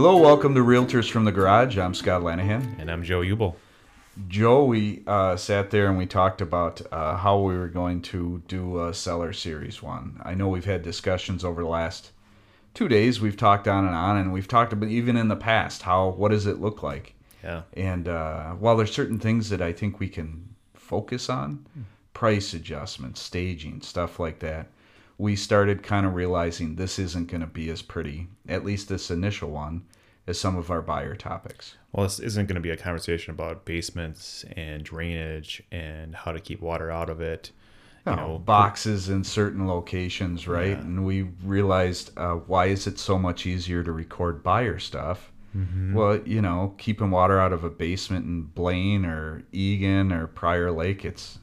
Hello, welcome to Realtors from the Garage. I'm Scott Lanahan. And I'm Joe Ubel. Joe, we uh, sat there and we talked about uh, how we were going to do a seller series one. I know we've had discussions over the last two days. We've talked on and on, and we've talked about even in the past how what does it look like. Yeah. And uh, while there's certain things that I think we can focus on, price adjustments, staging, stuff like that, we started kind of realizing this isn't going to be as pretty, at least this initial one, as some of our buyer topics. Well, this isn't going to be a conversation about basements and drainage and how to keep water out of it. You know, boxes in certain locations, right? Yeah. And we realized uh, why is it so much easier to record buyer stuff? Mm-hmm. Well, you know, keeping water out of a basement in Blaine or Eagan or Prior Lake, it's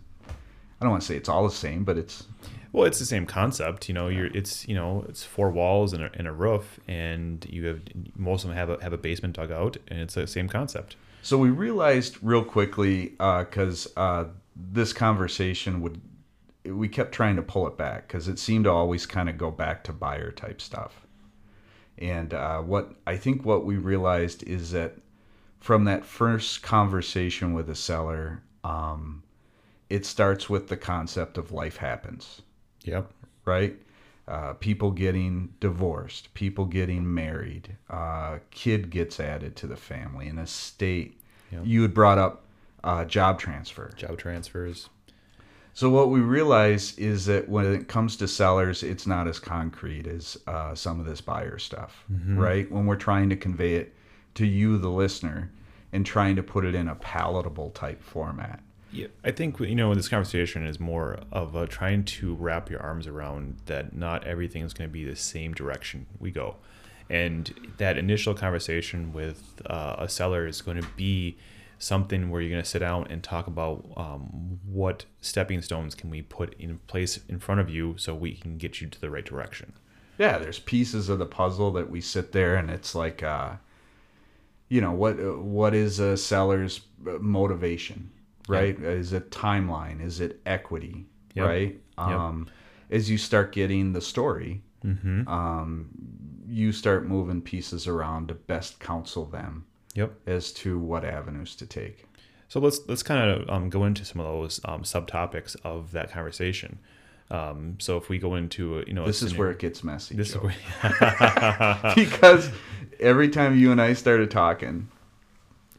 I don't want to say it's all the same, but it's Well, it's the same concept. You know, you're it's you know it's four walls and a, and a roof, and you have most of them have a have a basement dug out, and it's the same concept. So we realized real quickly because uh, this conversation would, we kept trying to pull it back because it seemed to always kind of go back to buyer type stuff. And uh, what I think what we realized is that from that first conversation with a seller, um, it starts with the concept of life happens Yep. right? Uh, people getting divorced, people getting married, uh, kid gets added to the family, an estate. Yep. You had brought up uh, job transfer. Job transfers. So what we realize is that when it comes to sellers, it's not as concrete as uh, some of this buyer stuff, right? When we're trying to convey it to you, the listener, and trying to put it in a palatable type format. Yeah, I think you know this conversation is more of a trying to wrap your arms around that not everything is going to be the same direction we go, and that initial conversation with uh, a seller is going to be something where you're going to sit down and talk about um, what stepping stones can we put in place in front of you so we can get you to the right direction. yeah there's pieces of the puzzle that we sit there and it's like uh you know what what is a seller's motivation right is it timeline is it equity Yep. right um as you start getting the story Mm-hmm. um you start moving pieces around to best counsel them Yep. as to what avenues to take So let's let's kind of um, go into some of those um, subtopics of that conversation. Um, so if we go into you know this is where it gets messy this is where because every time you and I started talking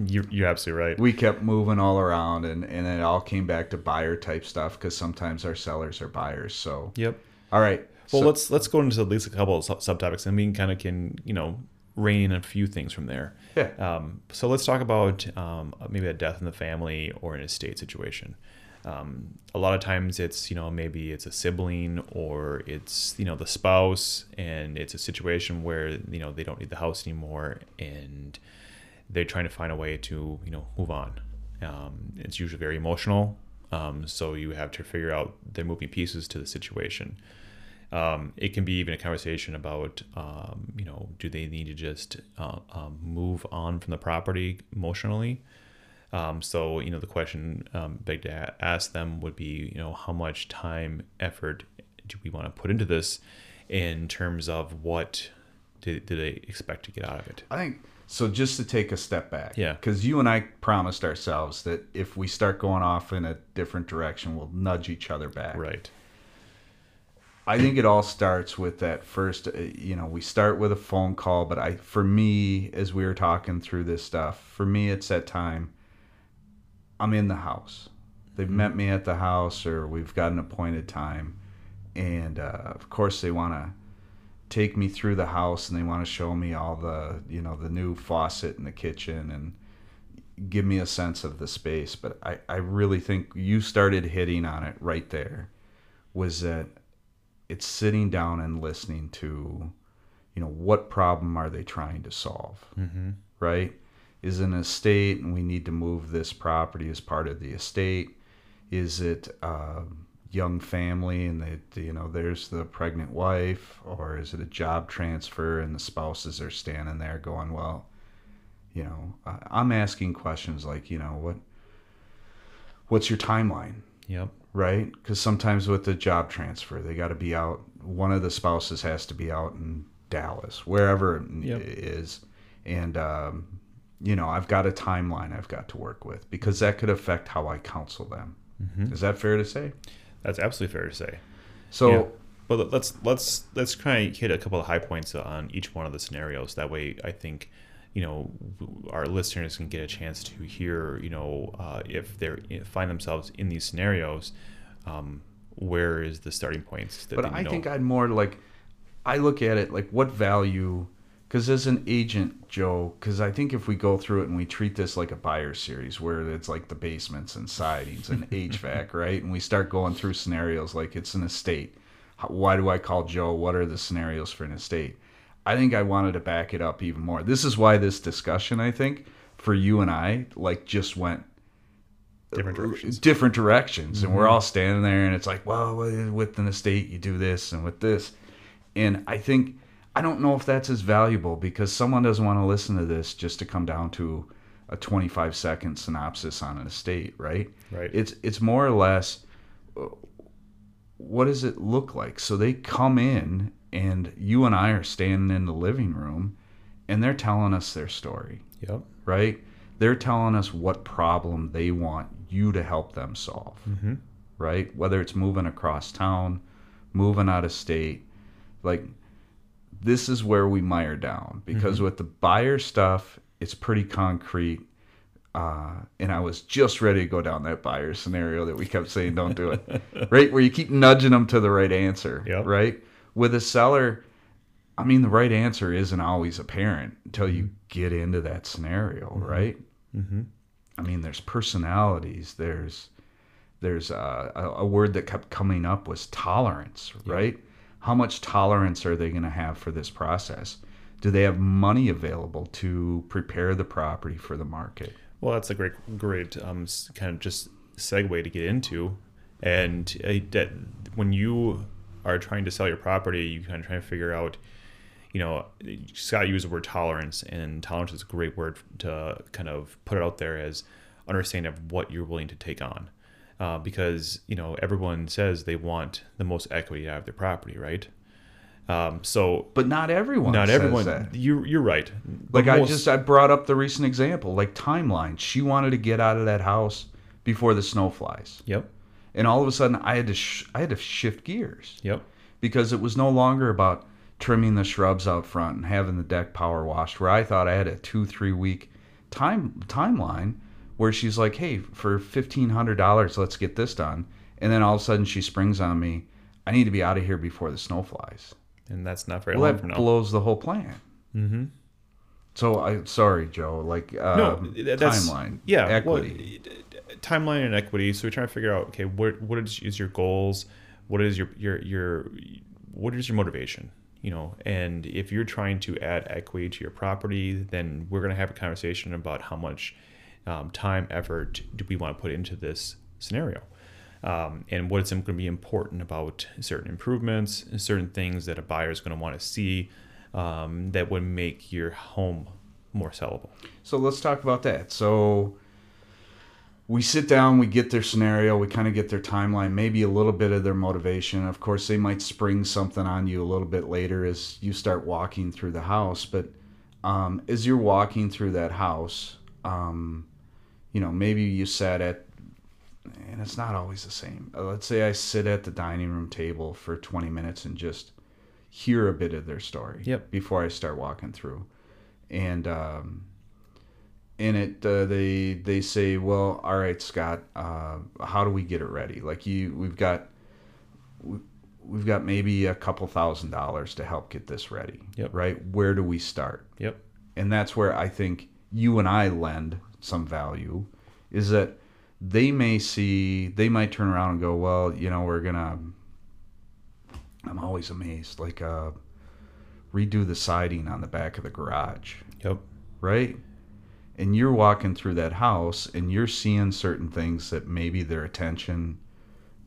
you're, you're absolutely right. we kept moving all around and, and it all came back to buyer type stuff because sometimes our sellers are buyers so Yep. all right Well, so- let's let's go into at least a couple of sub- subtopics, and we can kind of can you know rein in a few things from there. yeah Um, so let's talk about um, maybe a death in the family or an estate situation. Um, a lot of times it's you know maybe it's a sibling or it's you know the spouse, and it's a situation where you know they don't need the house anymore, and they're trying to find a way to you know move on. Um, it's usually very emotional, um, so you have to figure out the moving pieces to the situation. Um, it can be even a conversation about, um, you know, do they need to just uh, um, move on from the property emotionally? Um, so, you know, the question big to ask them would be, you know, how much time, effort do we want to put into this in terms of what do, do they expect to get out of it? i think so just to take a step back. Yeah. because you and i promised ourselves that if we start going off in a different direction we'll nudge each other back. Right. i think it all starts with that first uh, you know we start with a phone call but i for me as we were talking through this stuff for me it's that time i'm in the house. They've met me at the house or we've got an appointed time. And uh, of course they want to take me through the house and they want to show me all the you know the new faucet in the kitchen and give me a sense of the space. But i, I really think you started hitting on it right there was that it's sitting down and listening to you know what problem are they trying to solve Mm-hmm. right? Is an estate and we need to move this property as part of the estate? Is it a young family and they you know there's the pregnant wife or is it a job transfer and the spouses are standing there going well you know i'm asking questions like you know what what's your timeline Yep. right? Because sometimes with the job transfer, they got to be out. One of the spouses has to be out in Dallas, wherever it Yep. is, and um, you know I've got a timeline I've got to work with because that could affect how I counsel them. Mm-hmm. Is that fair to say? That's absolutely fair to say. So. Yeah. But let's let's let's kind of hit a couple of high points on each one of the scenarios. That way, I think you know our listeners can get a chance to hear you know uh, if they find themselves in these scenarios um, where is the starting points but i know? think i'd more like i look at it like what value because as an agent joe because i think if we go through it and we treat this like a buyer series where it's like the basements and sidings and hvac right and we start going through scenarios like it's an estate why do i call joe what are the scenarios for an estate I think I wanted to back it up even more. This is why this discussion, I think, for you and I, like just went different directions. Different directions, mm-hmm. and we're mm-hmm. all standing there, and it's like, well, with an estate, you do this, and with this, and I think I don't know if that's as valuable because someone doesn't want to listen to this just to come down to a 25 second synopsis on an estate, right? Right. It's it's more or less what does it look like? So they come in and you and I are standing in the living room and they're telling us their story. Yep. Right? They're telling us what problem they want you to help them solve. Mm-hmm. Right? Whether it's moving across town, moving out of state, like this is where we mire down because mm-hmm. with the buyer stuff, it's pretty concrete. Uh, and I was just ready to go down that buyer scenario that we kept saying don't do it, right? Where you keep nudging them to the right answer, yep. right? with a seller, I mean, the right answer isn't always apparent until you get into that scenario, mm-hmm. right? Mm-hmm. I mean, there's personalities. There's there's a, a, word that kept coming up was tolerance, right? Yeah. How much tolerance are they going to have for this process? Do they have money available to prepare the property for the market? Well, that's a great, great um, kind of just segue to get into. And uh, that when you are trying to sell your property, you kind of try to figure out, you know, Scott used the word tolerance, and tolerance is a great word to kind of put it out there as understanding of what you're willing to take on. Uh, because you know everyone says they want the most equity out of their property, right? Um, so, but not everyone. Not everyone. That. You you're right. Like most, I just I brought up the recent example, like timeline. She wanted to get out of that house before the snow flies. Yep and all of a sudden I had to sh- I had to shift gears. Yep. Because it was no longer about trimming the shrubs out front and having the deck power washed. Where I thought I had a two three week time timeline where she's like, "Hey, for fifteen hundred dollars, let's get this done," and then all of a sudden she springs on me. I need to be out of here before the snow flies. And that's not very well, long that blows the whole plan. Mm-hmm. So I sorry, Joe. Like uh, no, that's, timeline, yeah, equity. Well, timeline and equity. So we're trying to figure out okay, what what is, is your goals? What is your your your what is your motivation? You know, and if you're trying to add equity to your property, then we're going to have a conversation about how much um, time, effort do we want to put into this scenario, um, and what's going to be important about certain improvements, certain things that a buyer is going to want to see um, that would make your home more sellable. So let's talk about that. So we sit down, we get their scenario, we kind of get their timeline, maybe a little bit of their motivation. Of course, they might spring something on you a little bit later as you start walking through the house. But um, as you're walking through that house, um, you know, maybe you sat at, and it's not always the same. Uh, let's say I sit at the dining room table for 20 minutes and just hear a bit of their story yep. before I start walking through. And, um, in it uh, they they say well all right scott uh, how do we get it ready like you we've got we've got maybe a couple thousand dollars to help get this ready yep. right where do we start yep and that's where i think you and i lend some value is that they may see they might turn around and go well you know we're gonna i'm always amazed like uh redo the siding on the back of the garage yep right and you're walking through that house and you're seeing certain things that maybe their attention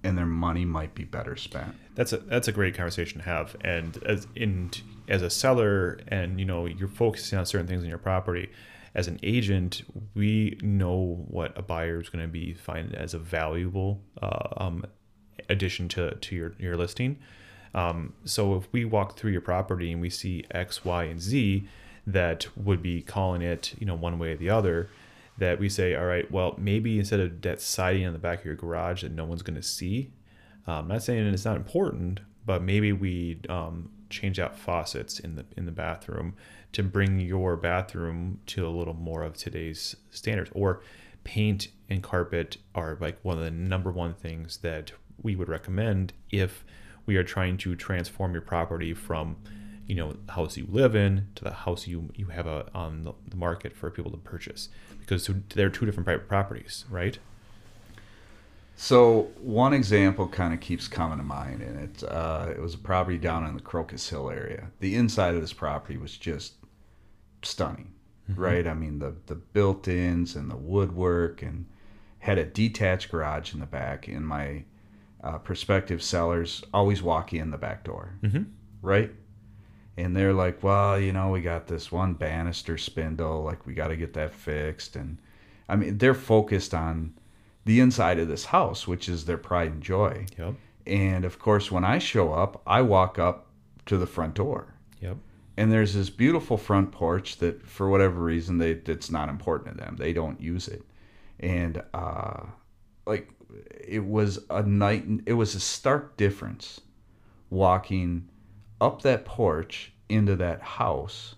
and their money might be better spent. That's a that's a great conversation to have. And as in as a seller, and you know you're focusing on certain things in your property. As an agent, we know what a buyer is going to be find as a valuable uh, um, addition to to your your listing. Um, so if we walk through your property and we see X, Y, and Z, that would be calling it, you know, one way or the other. That we say, all right, well, maybe instead of that siding on the back of your garage that no one's going to see, um, not saying it's not important, but maybe we um, change out faucets in the in the bathroom to bring your bathroom to a little more of today's standards. Or paint and carpet are like one of the number one things that we would recommend if we are trying to transform your property from you know the house you live in to the house you you have a, on the, market for people to purchase because they're two different properties right so one example kind of keeps coming to mind and it uh, it was a property down in the crocus hill area the inside of this property was just stunning mm-hmm. right i mean the the built-ins and the woodwork and had a detached garage in the back and my uh, prospective sellers always walk in the back door, mm-hmm. right? And they're like, well, you know, we got this one banister spindle, like we got to get that fixed. And I mean, they're focused on the inside of this house, which is their pride and joy. Yep. And of course, when I show up, I walk up to the front door. Yep. And there's this beautiful front porch that, for whatever reason, they it's not important to them. They don't use it. And uh, like it was a night it was a stark difference walking up that porch into that house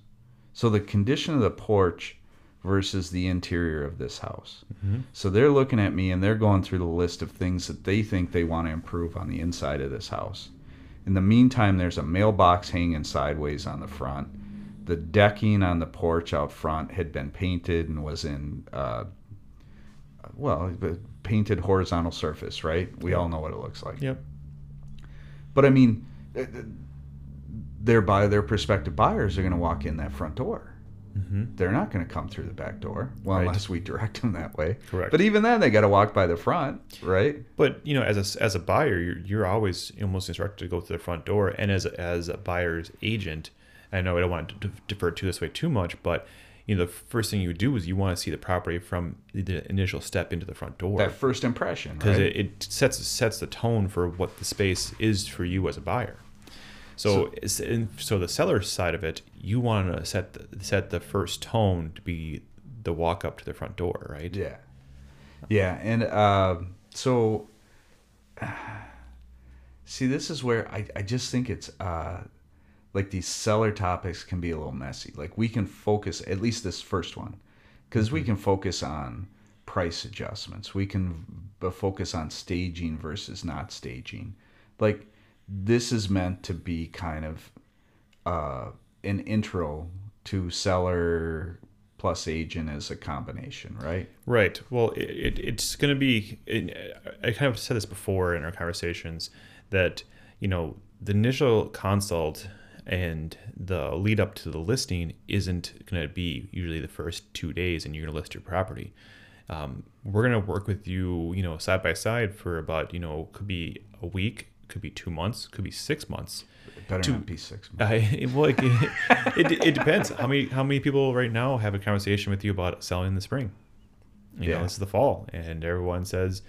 so the condition of the porch versus the interior of this house mm-hmm. so they're looking at me and they're going through the list of things that they think they want to improve on the inside of this house in the meantime there's a mailbox hanging sideways on the front the decking on the porch out front had been painted and was in uh, well, painted horizontal surface, right? We yep. all know what it looks like. Yep. But I mean, their buy their prospective buyers are going to walk in that front door. Mm-hmm. They're not going to come through the back door, well, right. unless we direct them that way. Correct. But even then, they got to walk by the front, right? But you know, as a as a buyer, you're, you're always almost instructed to go to the front door, and as as a buyer's agent, I know I don't want to defer to this way too much, but you know the first thing you do is you want to see the property from the initial step into the front door. That first impression, because right? it, it, sets sets the tone for what the space is for you as a buyer. So, so, so the seller side of it, you want to set the, set the first tone to be the walk up to the front door, right? Yeah, yeah, and uh, so see, this is where I I just think it's. Uh, like these seller topics can be a little messy. Like we can focus at least this first one because mm-hmm. we can focus on price adjustments. We can focus on staging versus not staging. Like this is meant to be kind of uh, an intro to seller plus agent as a combination, right? Right. Well, it, it it's going to be. It, I kind of said this before in our conversations that you know the initial consult and the lead up to the listing isn't going to be usually the first two days and you're going to list your property um, we're going to work with you you know side by side for about you know could be a week could be two months could be six months it better to, not be six months. I, well, it, it, it, depends how many how many people right now have a conversation with you about selling in the spring you yeah. know this is the fall and everyone says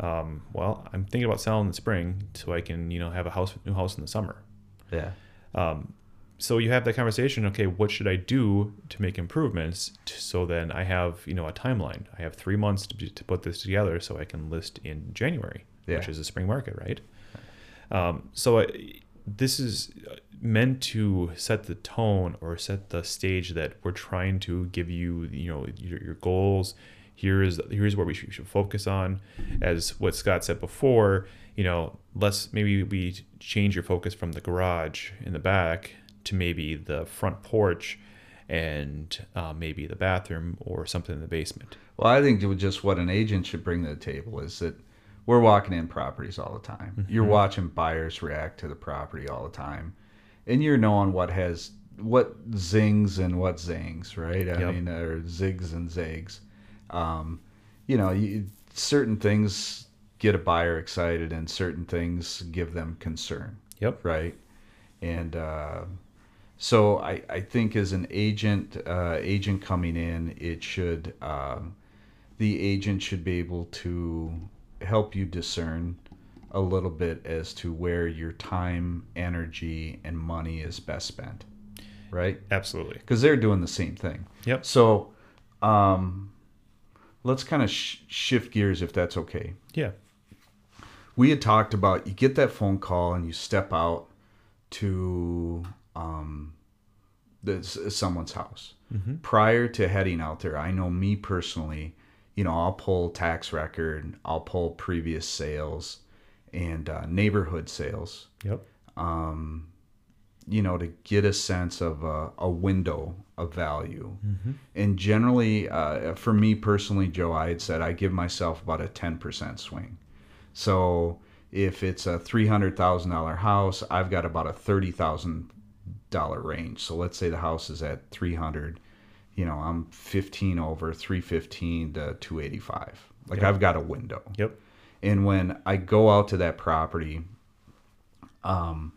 um, well i'm thinking about selling in the spring so i can you know have a house new house in the summer yeah um, so you have that conversation. Okay, what should I do to make improvements? So then I have you know a timeline. I have three months to, to put this together, so I can list in January, yeah. which is a spring market, right? Um, so I, this is meant to set the tone or set the stage that we're trying to give you you know your, your goals. Here is here's what we should, should, focus on. As what scott said before you know let's maybe we change your focus from the garage in the back to maybe the front porch and uh, maybe the bathroom or something in the basement. Well i think just what an agent should bring to the table is that we're walking in properties all the time mm-hmm. you're watching buyers react to the property all the time and you're knowing what has what zings and what zings right i yep. mean or zigs and zags um, you know, you, certain things get a buyer excited, and certain things give them concern. Yep. Right. And uh, so I, I think as an agent, uh, agent coming in, it should um, the agent should be able to help you discern a little bit as to where your time, energy, and money is best spent. right? Absolutely. Because they're doing the same thing. Yep. So, um, let's kind of sh- shift gears if that's okay. Yeah. We had talked about you get that phone call and you step out to um, this, someone's house. Prior to heading out there, I know me personally, you know, I'll pull tax record, I'll pull previous sales and uh, neighborhood sales Yep. Um, you know, to get a sense of a, a window of value. And generally, uh, for me personally, Joe, I had said I give myself about a 10% swing. So if it's a $300,000 house, I've got about a $30,000 range. So let's say the house is at 300, you know, I'm 15 over 315 to 285. Like Yep. I've got a window. Yep. And when I go out to that property, um,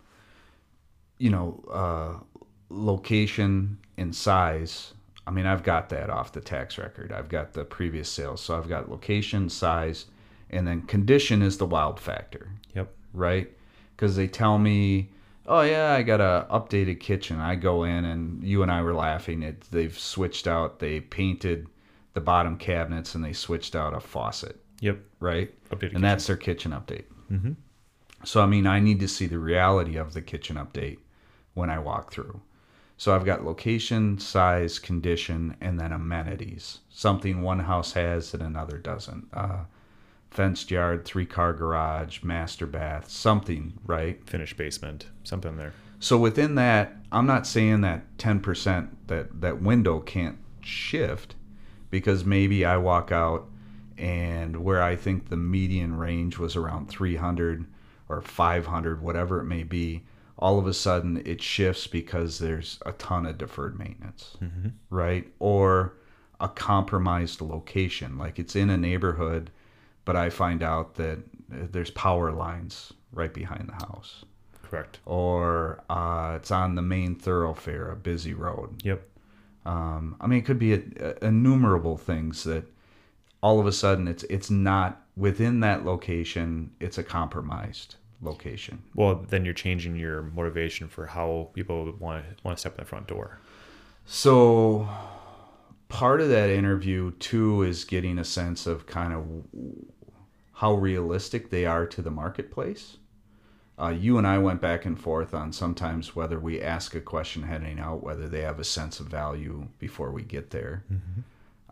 you know, uh, location and size. I mean, I've got that off the tax record. I've got the previous sales. So I've got location, size, and then condition is the wild factor, Yep. right? Because they tell me, oh, yeah, I got a updated kitchen. I go in and you and I were laughing. It, they've switched out, they painted the bottom cabinets and they switched out a faucet, Yep. right? Updated kitchen. and that's their kitchen update. Mm-hmm. So I mean, I need to see the reality of the kitchen update when I walk through. So I've got location, size, condition, and then amenities. Something one house has that another doesn't. Uh, fenced yard, three car garage, master bath, something, right? Finished basement. Something there. So within that, I'm not saying that 10% that that window can't shift because maybe I walk out and where I think the median range was around 300 or 500 whatever it may be, all of a sudden it shifts because there's a ton of deferred maintenance. Mm-hmm. Right? Or a compromised location like it's in a neighborhood but I find out that uh, there's power lines right behind the house Correct. or uh, it's on the main thoroughfare, a busy road. Yep. Um, I mean, it could be a, a, innumerable things that all of a sudden it's it's not within that location. It's a compromised location. Well, then you're changing your motivation for how people want to want to step in the front door. So part of that interview too is getting a sense of kind of how realistic they are to the marketplace. Uh, you and I went back and forth on sometimes whether we ask a question heading out, whether they have a sense of value before we get there.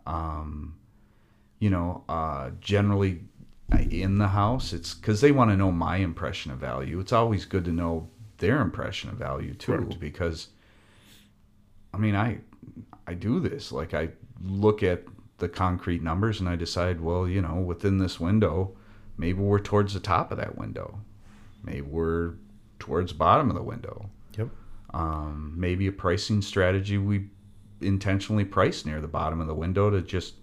Um, you know, uh, generally in the house, it's because they want to know my impression of value. It's always good to know their impression of value too, Correct. because I mean, I I do this. Like I look at the concrete numbers and I decide, well, you know, within this window, maybe we're towards the top of that window. Maybe we're towards the bottom of the window. Yep. Um, maybe a pricing strategy we intentionally price near the bottom of the window to just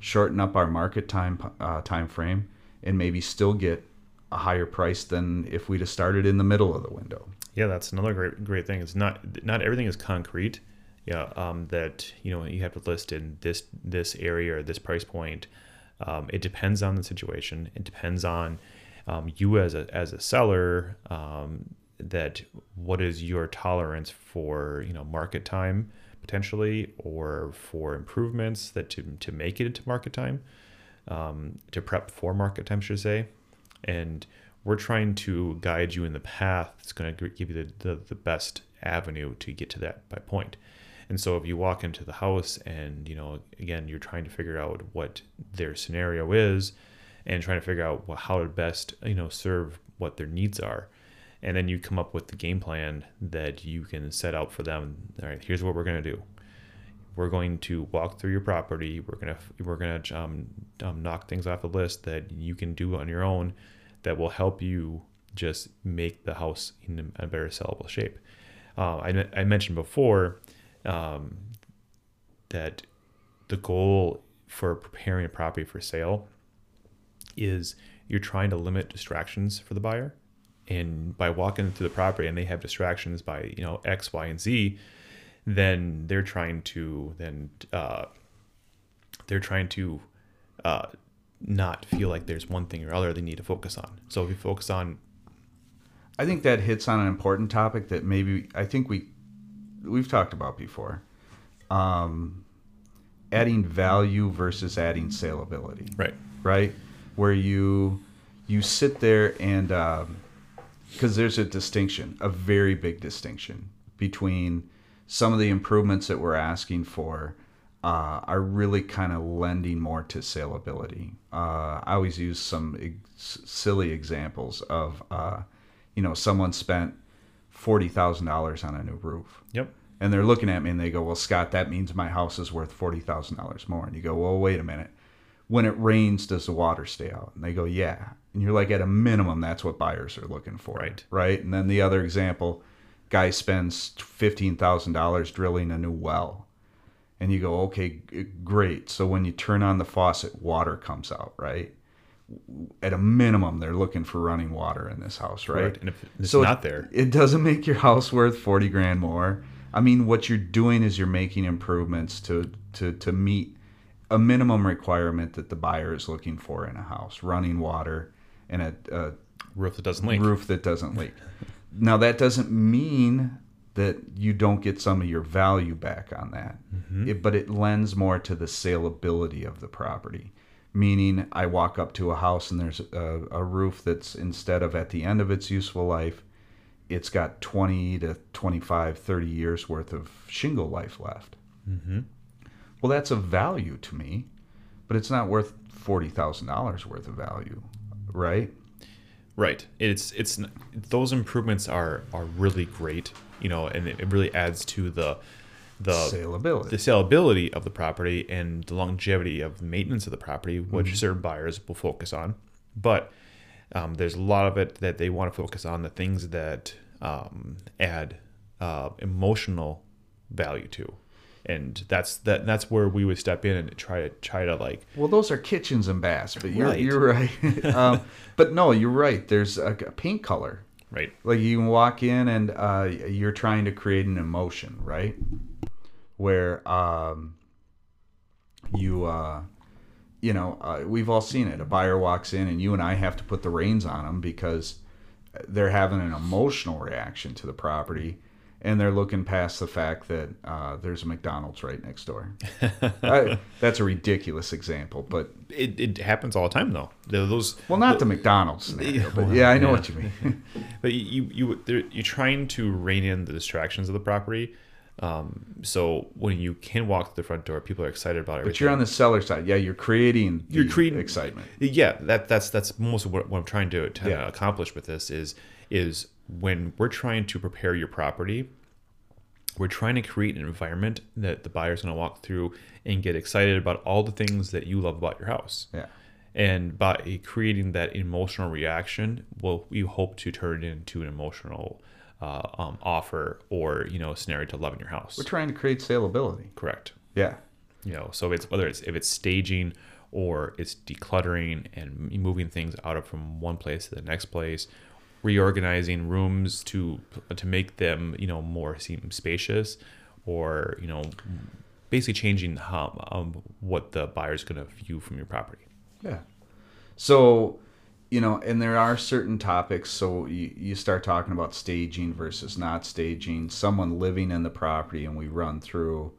shorten up our market time uh, time frame and maybe still get a higher price than if we'd have started in the middle of the window. Yeah, that's another great great thing. It's not not everything is concrete. Yeah, um, that you know you have to list in this this area or this price point. Um, it depends on the situation. It depends on um, you as a as a seller. Um, that what is your tolerance for you know market time potentially or for improvements that to to make it into market time um, to prep for market time, should I say. And we're trying to guide you in the path that's going to give you the, the, the best avenue to get to that by point. And so if you walk into the house and, you know, again, you're trying to figure out what their scenario is and trying to figure out how to best, you know, serve what their needs are. And then you come up with the game plan that you can set out for them. All right, here's what we're going to do we're going to walk through your property. We're gonna we're gonna um, um, knock things off the list that you can do on your own, that will help you just make the house in a better sellable shape. Uh, I I mentioned before um, that the goal for preparing a property for sale is you're trying to limit distractions for the buyer, and by walking through the property and they have distractions by you know X, Y, and Z then they're trying to then uh, they're trying to uh, not feel like there's one thing or other they need to focus on. So if you focus on I think that hits on an important topic that maybe I think we we've talked about before. Um, adding value versus adding saleability Right. right? Where you you sit there and because there's a distinction, a very big distinction between some of the improvements that we're asking for uh, are really kind of lending more to saleability. Uh, I always use some ex- silly examples of uh, you know someone spent forty thousand dollars on a new roof Yep. and they're looking at me and they go, "Well, Scott, that means my house is worth forty thousand dollars more." And you go, "Well, wait a minute. When it rains, does the water stay out?" And they go, "Yeah." And you're like, at a minimum, that's what buyers are looking for, Right. Right. And then the other example, guy spends fifteen thousand dollars drilling a new well, and you go, "Okay, great." So when you turn on the faucet, water comes out, right? At a minimum, they're looking for running water in this house, right? Right. And if it's So not there, It doesn't make your house worth forty grand more. I mean, what you're doing is you're making improvements to to to meet a minimum requirement that the buyer is looking for in a house: running water and a, a roof that doesn't leak. roof that doesn't leak. now that doesn't mean that you don't get some of your value back on that, mm-hmm. it, but it lends more to the saleability of the property. Meaning, I walk up to a house and there's a, a roof that's instead of at the end of its useful life, it's got 20 to 25, 30 years worth of shingle life left. Mm-hmm. Well, that's of value to me, but it's not worth $40,000 worth of value, right? Right. It's it's those improvements are are really great, you know, and it, it really adds to the the Saleability. the saleability of the property and the longevity of the maintenance of the property, which Mm-hmm. certain buyers will focus on. But um, there's a lot of it that they want to focus on the things that um, add uh, emotional value to, and that's that that's where we would step in and try to try to like Well, those are kitchens and baths, but you're Right. you're right. um, but no, you're right. There's a, a paint color. Right Like you can walk in and uh, you're trying to create an emotion, right? Where um, you uh, you know uh, we've all seen it. A buyer walks in and you and I have to put the reins on them because they're having an emotional reaction to the property. And they're looking past the fact that uh, there's a McDonald's right next door. I, that's a ridiculous example, but it, it happens all the time though. Those Well, not the McDonald's scenario, but well, yeah, I know yeah. what you mean. but you you you're trying to rein in the distractions of the property. Um, so when you can walk through the front door, people are excited about it. but you're on the seller side. Yeah, you're creating the You're creating- excitement. yeah that that's that's most of what, what i'm trying to, to Yeah. accomplish with this is is when we're trying to prepare your property we're trying to create an environment that the buyer's going to walk through and get excited about all the things that you love about your house Yeah. and by creating that emotional reaction well we hope to turn it into an emotional uh, um, offer or you know scenario to love in your house We're trying to create saleability. correct Yeah. you know so it's whether it's if it's staging or it's decluttering and moving things out of from one place to the next place reorganizing rooms to to make them you know more seem spacious or you know basically changing how, um, what the buyer's going to view from your property Yeah. So, you know, and there are certain topics. So you, you start talking about staging versus not staging, someone living in the property, and we run through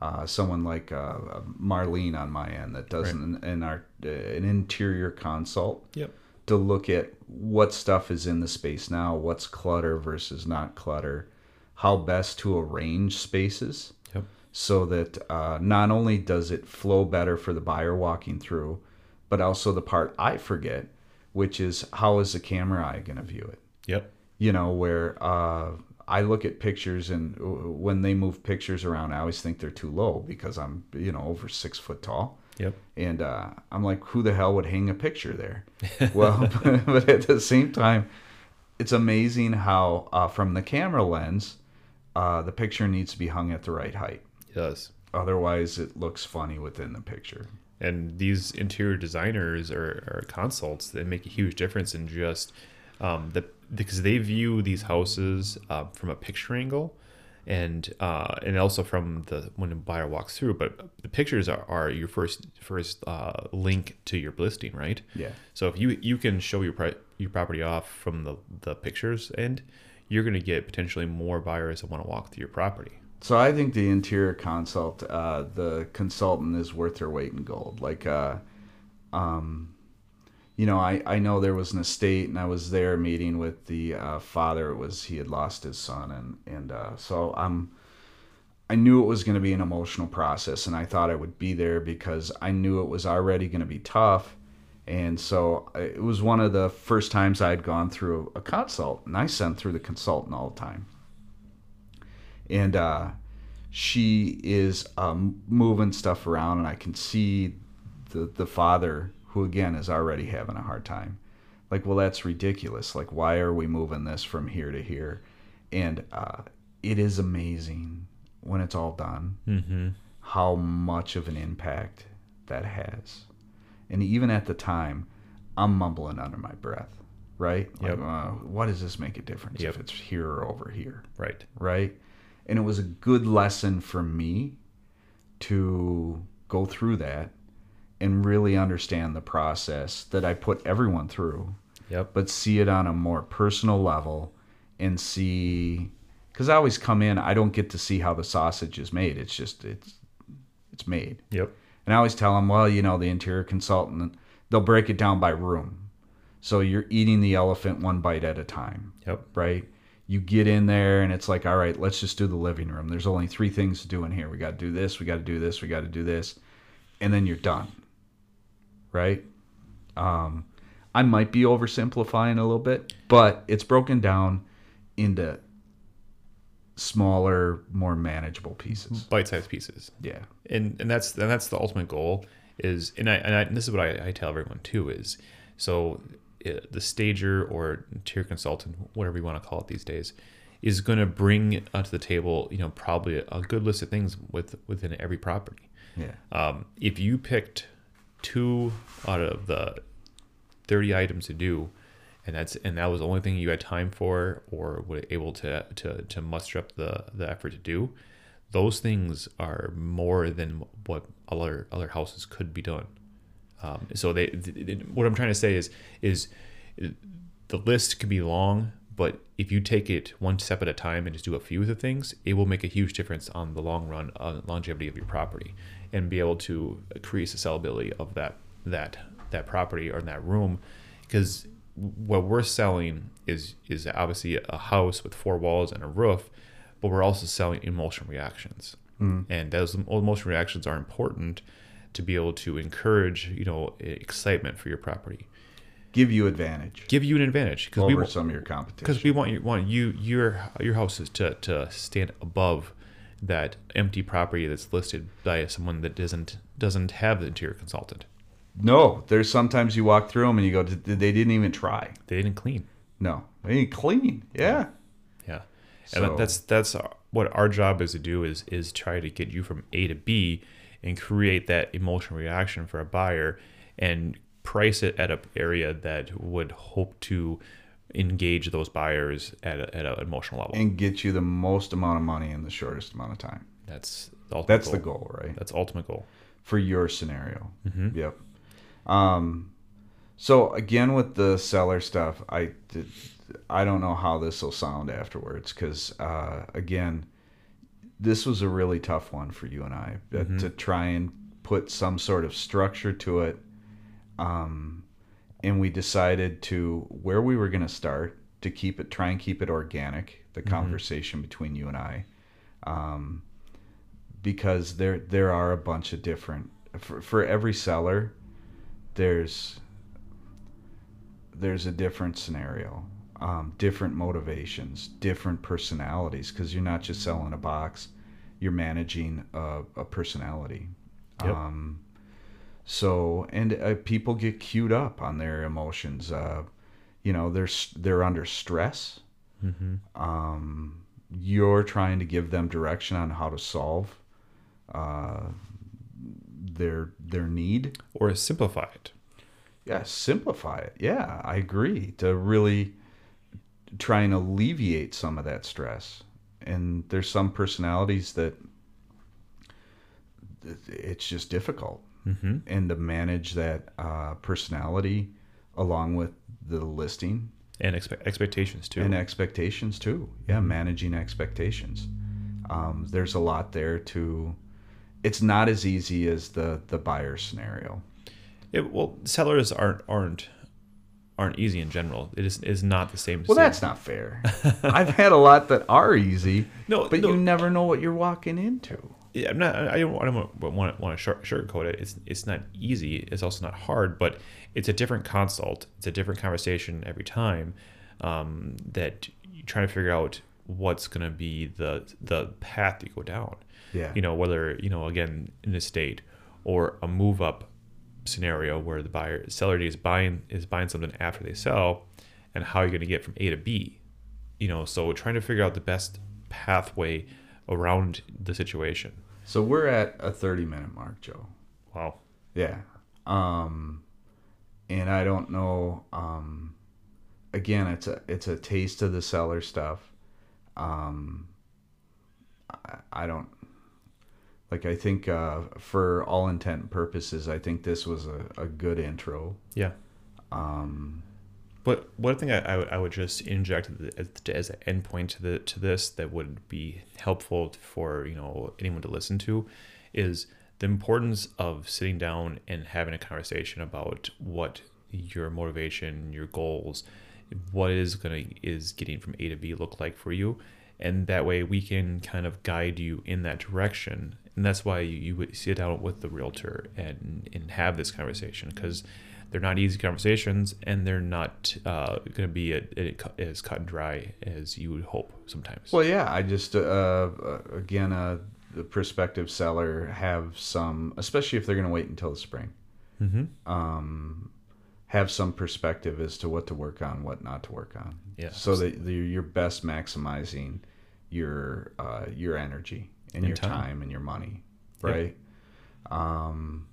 uh, someone like uh, Marlene on my end that does an, an, art, uh, an interior consult yep to look at what stuff is in the space now, what's clutter versus not clutter, how best to arrange spaces yep so that uh, not only does it flow better for the buyer walking through, but also the part I forget, which is how is the camera eye going to view it? yep You know, where uh, I look at pictures and when they move pictures around, I always think they're too low because I'm, you know, over six foot tall. Yep And uh, I'm like, who the hell would hang a picture there? well, but at the same time, it's amazing how, uh, from the camera lens, uh, the picture needs to be hung at the right height. it does Otherwise, it looks funny within the picture. and these interior designers or, or consults they make a huge difference in just um, the because they view these houses uh, from a picture angle and uh, and also from the when a buyer walks through but the pictures are, are your first first uh, link to your listing right Yeah. so if you you can show your pri- your property off from the the pictures and you're going to get potentially more buyers that want to walk through your property. So I think the interior consult, uh, the consultant is worth their weight in gold. Like, uh, um, you know, I, I know there was an estate, and I was there meeting with the uh, father. It was he had lost his son, and and uh, so I'm. I knew it was going to be an emotional process, and I thought I would be there because I knew it was already going to be tough, and so it was one of the first times I had gone through a consult, and I sent through the consultant all the time and uh, she is um, moving stuff around, and I can see the the father, who again is already having a hard time. Like, well, that's ridiculous. Like, why are we moving this from here to here? And uh, it is amazing when it's all done Mm-hmm. how much of an impact that has. And even at the time, I'm mumbling under my breath, right? Like, Yep. uh, what does this make a difference Yep. if it's here or over here? Right. right? And it was a good lesson for me to go through that and really understand the process that I put everyone through, Yep. but see it on a more personal level and see because I always come in, I don't get to see how the sausage is made. It's just it's it's made. Yep. And I always tell them, well, you know, the interior consultant, they'll break it down by room. So you're eating the elephant one bite at a time Yep. right? You get in there and it's like, all right, let's just do the living room. There's only three things to do in here. We got to do this, we got to do this, we got to do this, and then you're done, right? Um, I might be oversimplifying a little bit, but it's broken down into smaller, more manageable pieces. Bite-sized pieces. Yeah. and and that's and that's the ultimate goal is and I and, I, and this is what I, I tell everyone too is so uh, the stager or tier consultant whatever you want to call it these days is going to bring uh, to the table you know probably a, a good list of things with within every property Yeah. um, if you picked two out of the 30 items to do and that's and that was the only thing you had time for or were able to to, to muster up the the effort to do. Those things are more than what other other houses could be done. Um, so they, th- th- what i'm trying to say is is the list can be long but if you take it one step at a time and just do a few of the things it will make a huge difference on the long run uh, longevity of your property and be able to increase the sellability of that that that property or that room. Because what we're selling is is obviously a house with four walls and a roof but we're also selling emotional reactions. Hmm. And those emotional reactions are important to be able to encourage you know excitement for your property. Give you advantage. Give you an advantage because we over want some of your competition. because we want you want you your your houses to to stand above that empty property that's listed by someone that doesn't doesn't have the interior consultant no, there's sometimes you walk through them and you go, "Did- they didn't even try. they didn't clean No, they didn't clean. Yeah. Yeah, So- and that's that's what our job is to do is is try to get you from A to B and create that emotional reaction for a buyer and price it at an area that would hope to engage those buyers at a, at an emotional level. and get you the most amount of money in the shortest amount of time. that's the ultimate That's goal. the goal, right? That's ultimate goal. For your scenario. Mhm. Yep. Um, so again with the seller stuff, I I don't know how this will sound afterwards because uh, again, this was a really tough one for you and I uh, to try and put some sort of structure to it. Um, and we decided to where we were going to start to keep it, try and keep it organic, the conversation between you and I, um, because there there are a bunch of different for, for every seller, there's there's a different scenario, um, different motivations, different personalities, because you're not just selling a box, you're managing a, a personality. Yep. Um, so and uh, people get queued up on their emotions. Uh, you know, they're they're under stress. Mm-hmm. Um, you're trying to give them direction on how to solve uh, their their need. Or simplify it. Yeah, simplify it. Yeah, I agree. To really try and alleviate some of that stress. And there's some personalities that it's just difficult. Mm-hmm. And to manage that uh, personality along with the listing and expe- expectations too. and expectations too. Yeah, managing expectations. Um, there's a lot there to. It's not as easy as the the buyer scenario. It, well, sellers aren't aren't aren't easy in general. It is is not the same. Well, same- that's not fair. I've had a lot that are easy, No, but no. you never know what you're walking into. Yeah, I'm not. I don't, I don't want to want to sugarcoat it. It's it's not easy. It's also not hard, but it's a different consult. It's a different conversation every time. Um, that you're trying to figure out what's going to be the the path you go down. Yeah. You know whether you know again an estate or a move up scenario where the buyer seller is buying is buying something after they sell, and how you're going to get from A to B. You know, so trying to figure out the best pathway around the situation. So we're at a 30 minute mark, Joe. Wow. Yeah. Um and I don't know um again it's a it's a taste of the seller stuff. Um I, I don't like I think uh for all intent and purposes I think this was a, a good intro. Yeah. Um But one thing I, I, would, just inject as, as an endpoint to the to this that would be helpful for you know anyone to listen to is the importance of sitting down and having a conversation about what your motivation, your goals, what is gonna is getting from A to B look like for you, and that way we can kind of guide you in that direction. And that's why you, you would sit down with the realtor and and have this conversation because they're not easy conversations and they're not uh, going to be a, a, as cut and dry as you would hope sometimes. Well, yeah, I just uh, uh, again, uh, the prospective seller have some, especially if they're going to wait until the spring, mm-hmm. um, have some perspective as to what to work on, what not to work on. Yeah. So that you're best maximizing your uh, your energy and, And your time. time. and your money, right? Um,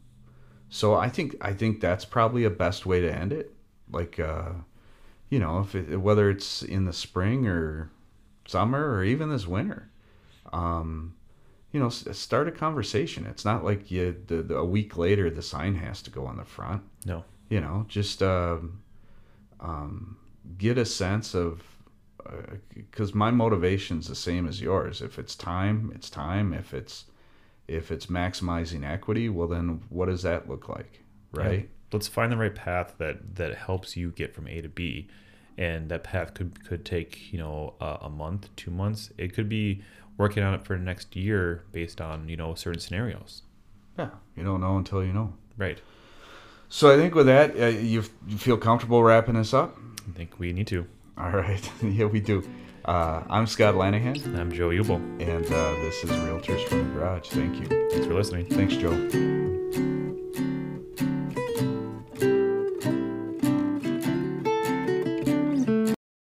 so I think I think that's probably a best way to end it. Like, uh, you know, if it, whether it's in the spring or summer or even this winter, um, you know, s- start a conversation. It's not like you the, the, a week later the sign has to go on the front. No. You know, just um, um, get a sense of because my motivation's the same as yours. If it's time, it's time. If it's if it's maximizing equity, well then what does that look like, right? Yeah. Let's find the right path that that helps you get from A to B, and that path could could take you know a, a month, two months. It could be working on it for the next year based on you know certain scenarios. Yeah, you don't know until you know. Right. So I think with that, uh, you, you feel comfortable wrapping this up. I think we need to. All right, yeah, we do. Uh, I'm Scott Lanahan, I'm Joe Ubel. and uh, this is Realtors from the Garage. Thank you. Thanks for listening. Thanks, Joe.